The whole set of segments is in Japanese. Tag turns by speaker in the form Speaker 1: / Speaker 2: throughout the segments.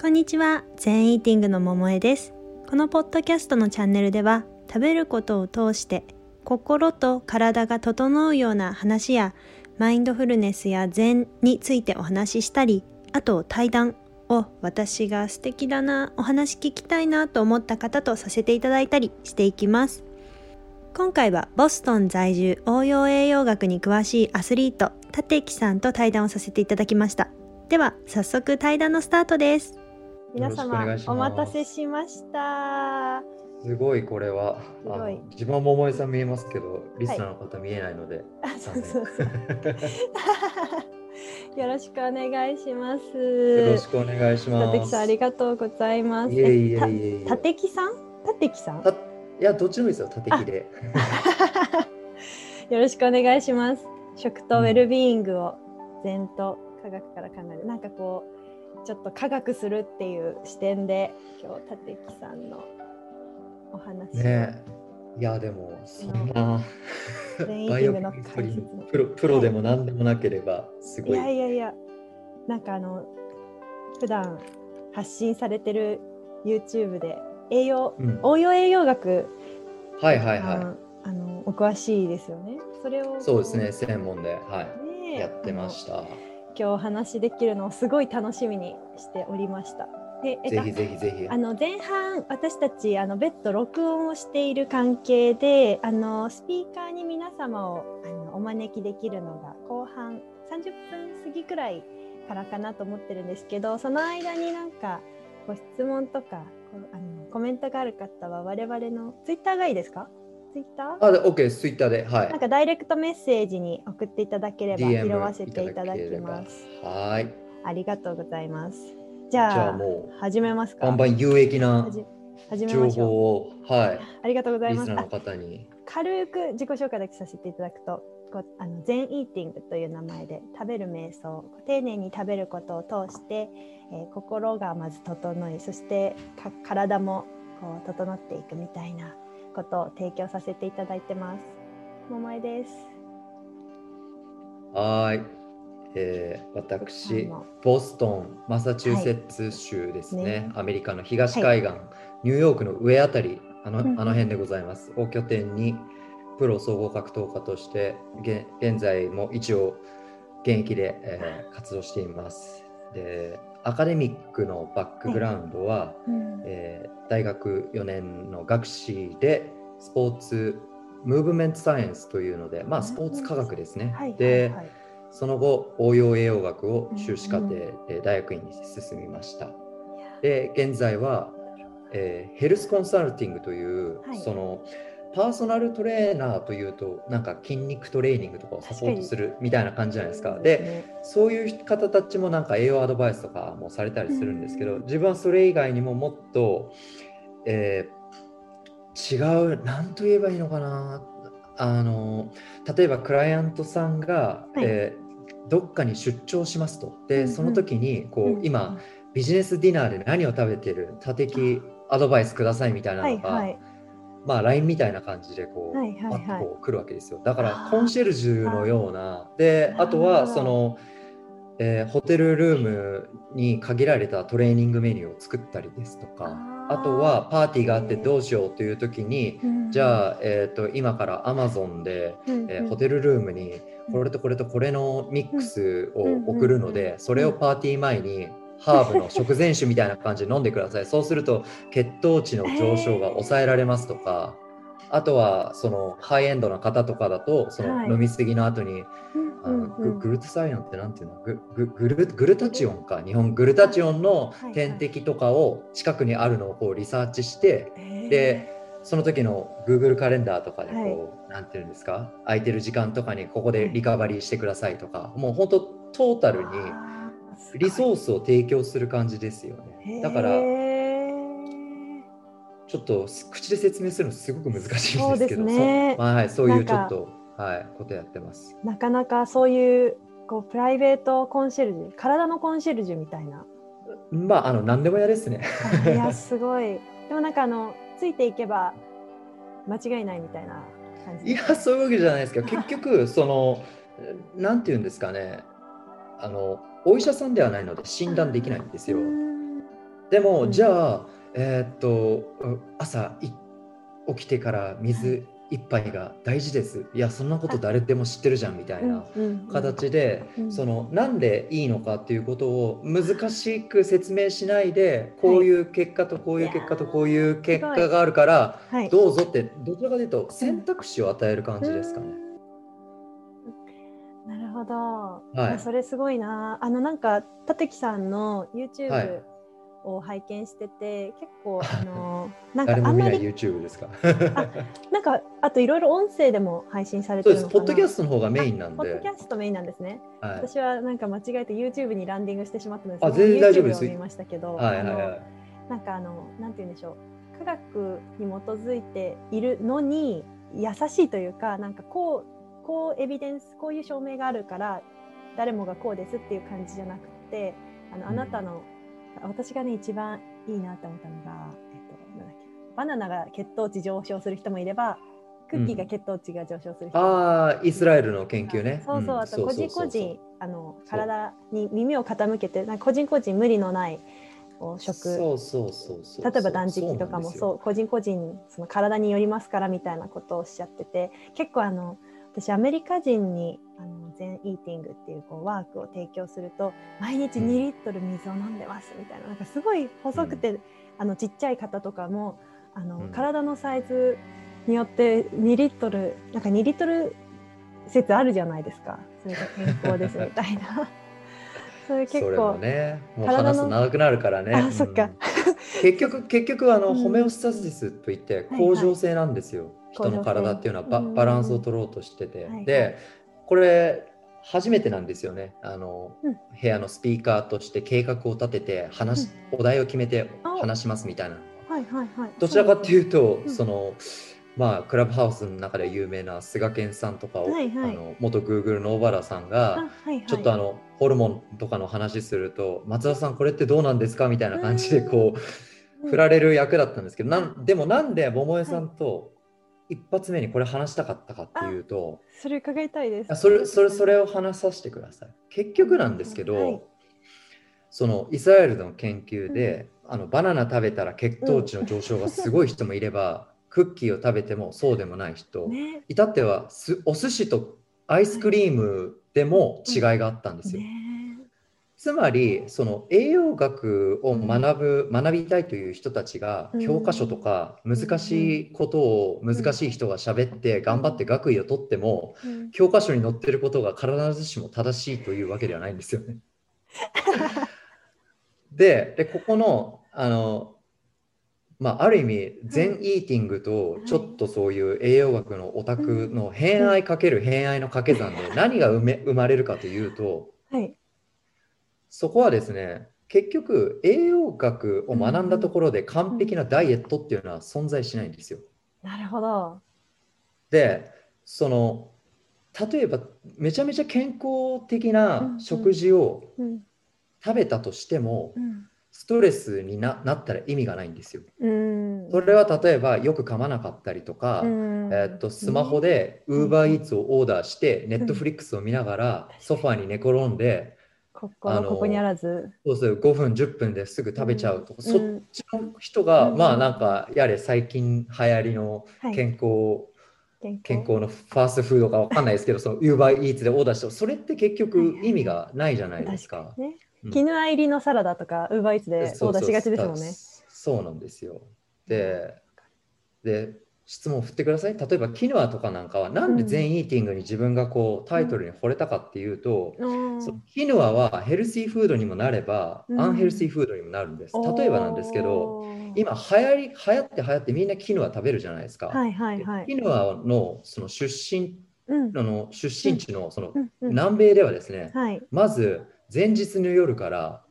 Speaker 1: こんにちは、全イーティングの桃江です。このポッドキャストのチャンネルでは、食べることを通して心と体が整うような話やマインドフルネスや禅についてお話ししたり、あと対談を私が素敵だな、お話聞きたいなと思った方とさせていただいたりしていきます。今回はボストン在住応用栄養学に詳しいアスリート立木さんと対談をさせていただきましたでは早速対談のスタートです皆様お待たせしました
Speaker 2: すごいこれは。
Speaker 1: すごい
Speaker 2: あの自分は桃井さん見えますけど、リスナーの方見えないので。
Speaker 1: あそうそうそうよろしくお願いします
Speaker 2: よろしくお願いします。
Speaker 1: 立木さんありがとうございます
Speaker 2: いえいえい
Speaker 1: た
Speaker 2: えいえ。
Speaker 1: 立木さん？立木さん？
Speaker 2: たいや、どっちでもいいですよ、縦切れ。
Speaker 1: よろしくお願いします。食とウェルビーイングを禅と科学から考える。なんかこう、ちょっと科学するっていう視点で、今日、立木さんのお話を。
Speaker 2: ねいや、でも、そんな。バイオ
Speaker 1: の
Speaker 2: プロプロでも何でもなければ、す
Speaker 1: い
Speaker 2: ごい。
Speaker 1: やいやいや、なんかあの、普段発信されてる YouTube で、栄養、
Speaker 2: うん
Speaker 1: 応用栄養学、
Speaker 2: はいはいは
Speaker 1: あのあのお詳しいですよね。それを
Speaker 2: い。そうですね、専門で、は
Speaker 1: ね
Speaker 2: い、やってました。
Speaker 1: 今日お話しできるのをすごい楽しみにしておりました。で、えっと
Speaker 2: ぜひぜひぜひ。
Speaker 1: あの前半私たちあの別途録音をしている関係であのスピーカーに皆様をあのお招きできるのが後半30分過ぎくらいからかなと思ってるんですけどその間になんかご質問とかあのコメントがある方は我々のツイッターがいいですか？ツイッター
Speaker 2: あ、で OK です、ツイッターで。は
Speaker 1: なん
Speaker 2: い。
Speaker 1: かダイレクトメッセージに送っていただければ
Speaker 2: DM
Speaker 1: 拾わせていただきます。
Speaker 2: はい。
Speaker 1: ありがとうございます。じ
Speaker 2: じ
Speaker 1: ゃあ、
Speaker 2: ゃあも
Speaker 1: 始めます
Speaker 2: う、
Speaker 1: か。
Speaker 2: バンバン有益な
Speaker 1: はじ始め
Speaker 2: 情。報を、はい。
Speaker 1: ありがとうございます。
Speaker 2: の
Speaker 1: あ
Speaker 2: 方に。
Speaker 1: 軽く自己紹介だけさせていただくと、あの全イーティングという名前で食べる瞑想、丁寧に食べることを通して、えー心がまず整い、そしてか体もこう整っていくみたいなことを提供させていただいてます。桃江です。
Speaker 2: はーい。えー、私ボストン、マサチューセッツ州ですね、
Speaker 1: ね
Speaker 2: アメリカの東海岸、ニューヨークの上あたり、あのあ
Speaker 1: うん
Speaker 2: の辺でございます。を拠点に、プロ総合格闘家として、げ現在も一応、現役で、えー活動しています。で、アカデミックのバックグラウンドは、
Speaker 1: うん。
Speaker 2: えー大学4年の学士でスポーツムーブメントサイエンスというので、まあ、スポーツ科学ですね。
Speaker 1: はい
Speaker 2: で、
Speaker 1: はいはい。
Speaker 2: その後応用栄養学を修士課程
Speaker 1: うん
Speaker 2: で大学院に進みました。で現在は、えーヘルスコンサルティングという、
Speaker 1: はい。
Speaker 2: そのパーソナルトレーナーというとなんか筋肉トレーニングとかをサポートするみたいな感じじゃないですか。で
Speaker 1: ね
Speaker 2: そういう方たちもなんか栄養アドバイスとかもされたりするんですけど、自分はそれ以外にももっと、えー違う、何と言えばいいのかな。あの例えばクライアントさんが、
Speaker 1: はい
Speaker 2: えーどっかに出張しますと。で、
Speaker 1: うんうん
Speaker 2: その時にこう、
Speaker 1: うん
Speaker 2: 今、ビジネスディナーで何を食べてる、多的アドバイスくださいみたいなのが、
Speaker 1: はいはい
Speaker 2: まあ LINE みたいな感じでこう、
Speaker 1: はいはいはい。
Speaker 2: こう来るわけですよ。だからコンシェルジュのような、で、あとはその、えーホテルルームに限られたトレーニングメニューを作ったりですとか、あとはパーティーがあってどうしようという時に、じ
Speaker 1: あ
Speaker 2: ゃあ、えー、と今から Amazon で、えーホテルルームにこれとこれとこれのミックスを送るので、それをパーティー前にハーブの食前酒みたいな感じで飲んでください。そうすると血糖値の上昇が抑えられますとか、あとはそのハイエンドの方とかだとそ
Speaker 1: はい。
Speaker 2: の飲み過ぎの後に、あのググルタサイオンってなんていうの？グググルグルタチオンか日本グルタチオンの
Speaker 1: はいはい。
Speaker 2: 点滴とかを近くにあるのをこうリサーチしてでその時の Google カレンダーとかでこう、なんていうんですか？空いてる時間とかにここでリカバリーしてくださいとか、もう本当トータルにリソースを提供する感じですよね。だからちょっと口で説明するのすごく難しいんですけど、
Speaker 1: ね
Speaker 2: そはい、そういうちょっと、はい、ことやってます。
Speaker 1: なかなかそういうこうプライベートコンシェルジュ体のコンシェルジュみたいな
Speaker 2: まあ、あの、何でもやですね。
Speaker 1: あいやすごいでもなんかあのついていけば間違いないみたいな感じ
Speaker 2: いや、そういうわけじゃないですけど、結局、その、なんていうんですかね、あの、お医者さんではないので診断できないんですよ。でも、うん、じゃあ、えー、っと朝起きてから水一杯が大事です。いやそんなこと誰でも知ってるじゃんみたいな形で、そのなんでいいのかっていうことを難しく説明しないでこういう結果とこういう結果とこういう結果があるから、どうぞってどちらかというと選択肢を与える感じですかね。
Speaker 1: なるほど、はい、それすごいな。あのなんか立木さんの YouTube、を拝見してて結構 あの
Speaker 2: なんかあんまり YouTube ですか？
Speaker 1: あなんかあといろいろ音声でも配信されてるの
Speaker 2: ポッドキャストの方がメインなんで。
Speaker 1: ポッドキャストメインなんですね、はい、私はなんか間違えて YouTube にランディングしてしまったので
Speaker 2: あ全然大丈夫です。
Speaker 1: 見ましたけど、はいはいはい、なんかあのなんて言うんでしょう。科学に基づいているのに優しいというかなんかこうこうエビデンスこういう証明があるから誰もがこうですっていう感じじゃなくてあのあなたの、うん私がね一番いいなって思ったのが、えっと、なんだっけバナナが血糖値上昇する人もいればクッキーが血糖値が上昇する人、
Speaker 2: うん、ああイスラエルの研究ね。
Speaker 1: そうそう、あと個人個人あの体に耳を傾けて個人個人無理のない食。
Speaker 2: そうそうそう
Speaker 1: 例えば断食とかもそう個人個人その体によりますからみたいなことをおっしゃってて結構あの私アメリカ人にあの全イーティングっていうこうワークを提供すると毎日2リットル水を飲んでますみたいななんかすごい細くて、うん、あのちっちゃい方とかもあの、うん、体のサイズによって2リットルなんか2リットル説あるじゃないですかそれが健康ですみたいな。
Speaker 2: それ結構ねもう話すと長くなるからね。
Speaker 1: あ、そっか。
Speaker 2: 結局結局あの、ホメオスタシスといって恒常性なんですよ。はいはい人の体っていうのはババランスを取ろうとしてて、でこれ初めてなんですよね。あの、うん、部屋のスピーカーとして計画を立てて話、うん、お題を決めて話しますみたいな、
Speaker 1: はいはいはい、
Speaker 2: どちらかっていうと、そのまあクラブハウスの中で有名な菅健さんとかを、はいはい、あの元グーグルの小原さんが、はいはい、ちょっとあのホルモンとかの話すると松田さんこれってどうなんですかみたいな感じでこう振られる役だったんですけどなんでもなんで桃江さんと一発目にこれ話したかったかっていうと
Speaker 1: それ伺いたいです。
Speaker 2: それそれそれを話させてください。結局なんですけど、はい、そのイスラエルの研究で、うん、あのバナナ食べたら血糖値の上昇がすごい人もいれば、うん、クッキーを食べてもそうでもない人、ね、至ってはすお寿司とアイスクリームでも違いがあったんですよ。ねつまりその栄養学を学ぶ、うん、学びたいという人たちが教科書とか難しいことを難しい人が喋って頑張って学位を取っても、うん、教科書に載ってることが必ずしも正しいというわけではないんですよね。ででここのあの、まあ、ある意味全イーティングとちょっとそういう栄養学のオタクの偏愛かける偏愛の掛け算で何が生め生まれるかというと、はいそこはですね、結局栄養学を学んだところで完璧なダイエットっていうのは存在しないんですよ。
Speaker 1: なるほど。
Speaker 2: で、その例えばめちゃめちゃ健康的な食事を食べたとしても、ストレスになったら意味がないんですよ。それは例えばよく噛まなかったりとか、えー、っとスマホで UberEats をオーダーして、ネットフリックスを見ながらソファーに寝転んで、
Speaker 1: ここここにあらず。
Speaker 2: そうそう5分10分ですぐ食べちゃうとか、うん、そっちの人が、うん、まあなんかやれ最近流行りの健康、はい、健康のファーストフードかわかんないですけどその UberEats でオーダーしてそれって結局意味がないじゃないですか。
Speaker 1: ね。キヌア入りのサラダとか UberEats でオーダーしがちですもんね。
Speaker 2: そうなんですよ。でで質問を振ってください。例えば、キヌアとかなんかは、なんで全イーティングに自分がこうタイトルに惚れたかっていうと、うん、そキヌアはヘルシーフードにもなれば、うん、アンヘルシーフードにもなるんです。例えばなんですけど、今流行り、流行って流行ってみんなキヌア食べるじゃないですか。はいはいはい、キヌアのその出身、うん、の出身地のその南米ではですね、はい、まず前日の夜から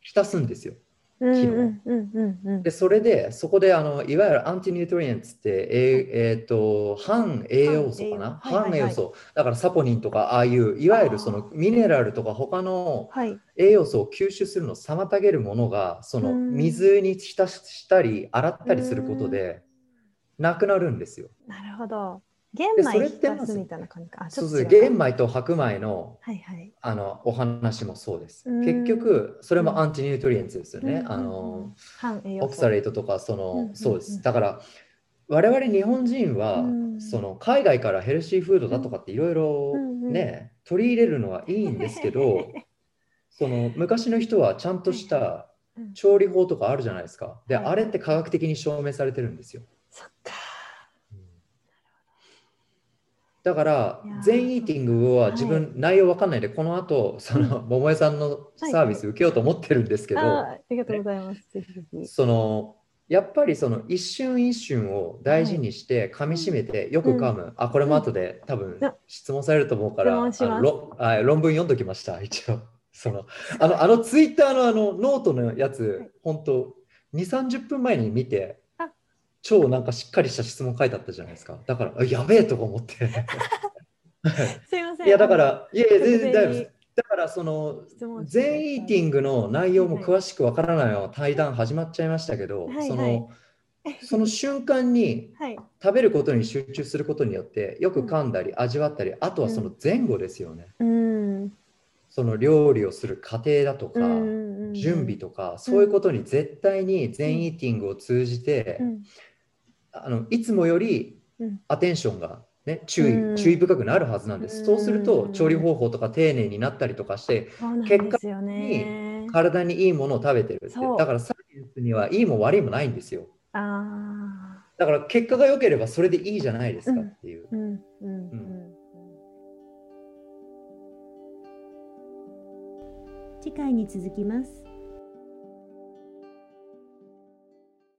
Speaker 2: 浸すんですよ。機能。で、それで、そこであのいわゆる anti-nutrients って、えー、えー、と反栄養素かな、反栄養素、だからサポニンとかああいういわゆるそのミネラルとか他の栄養素を吸収するのを妨げるものがその水に浸したり洗ったりすることでなくなるんですよ。
Speaker 1: なるほど。玄米引かすみたいな感じか。
Speaker 2: そうそう玄米と白米の,、
Speaker 1: はいはい、
Speaker 2: あのお話もそうです。結局それもアンチニュートリエンツですよね。あのオクサレートとかその、そうです。だから我々日本人は、その海外からヘルシーフードだとかっていろいろね、取り入れるのはいいんですけど その昔の人はちゃんとした調理法とかあるじゃないですか。で、あれって科学的に証明されてるんですよ。
Speaker 1: そっか。
Speaker 2: だから全イーティングは自分、内容わかんないでこの後その桃江さんのサービス受けようと思ってるんですけど、
Speaker 1: ありがとうございます。
Speaker 2: そのやっぱりその一瞬一瞬を大事にして噛みしめてよく噛む、あこれも後で多分質問されると思うから、論文読んどきました一応。そのあのあのツイッターのあのノートのやつ本当2 3 0分前に見て超なんかしっかりした質問書いてあったじゃないですか。だから、やべえとか思って。
Speaker 1: すいません。
Speaker 2: いや、だから、いやいや、全然大丈夫です。だから、その、全イーティングの内容も詳しくわからないまま対談始まっちゃいましたけど、その、その瞬間に食べることに集中することによってよく噛んだり味わったりあとはその前後ですよね。
Speaker 1: うん、
Speaker 2: その料理をする過程だとか、準備とか、そういうことに絶対に全イーティングを通じて、あのいつもよりアテンションが、ね、注意、うん、注意深くなるはずなんです。そうすると調理方法とか丁寧になったりとかして、結果に体にいいものを食べてるって。だからサイエンスにはいいも悪いもないんですよ。
Speaker 1: あ
Speaker 2: だから結果が良ければそれでいいじゃないですかっていう。
Speaker 1: 次回に続きます。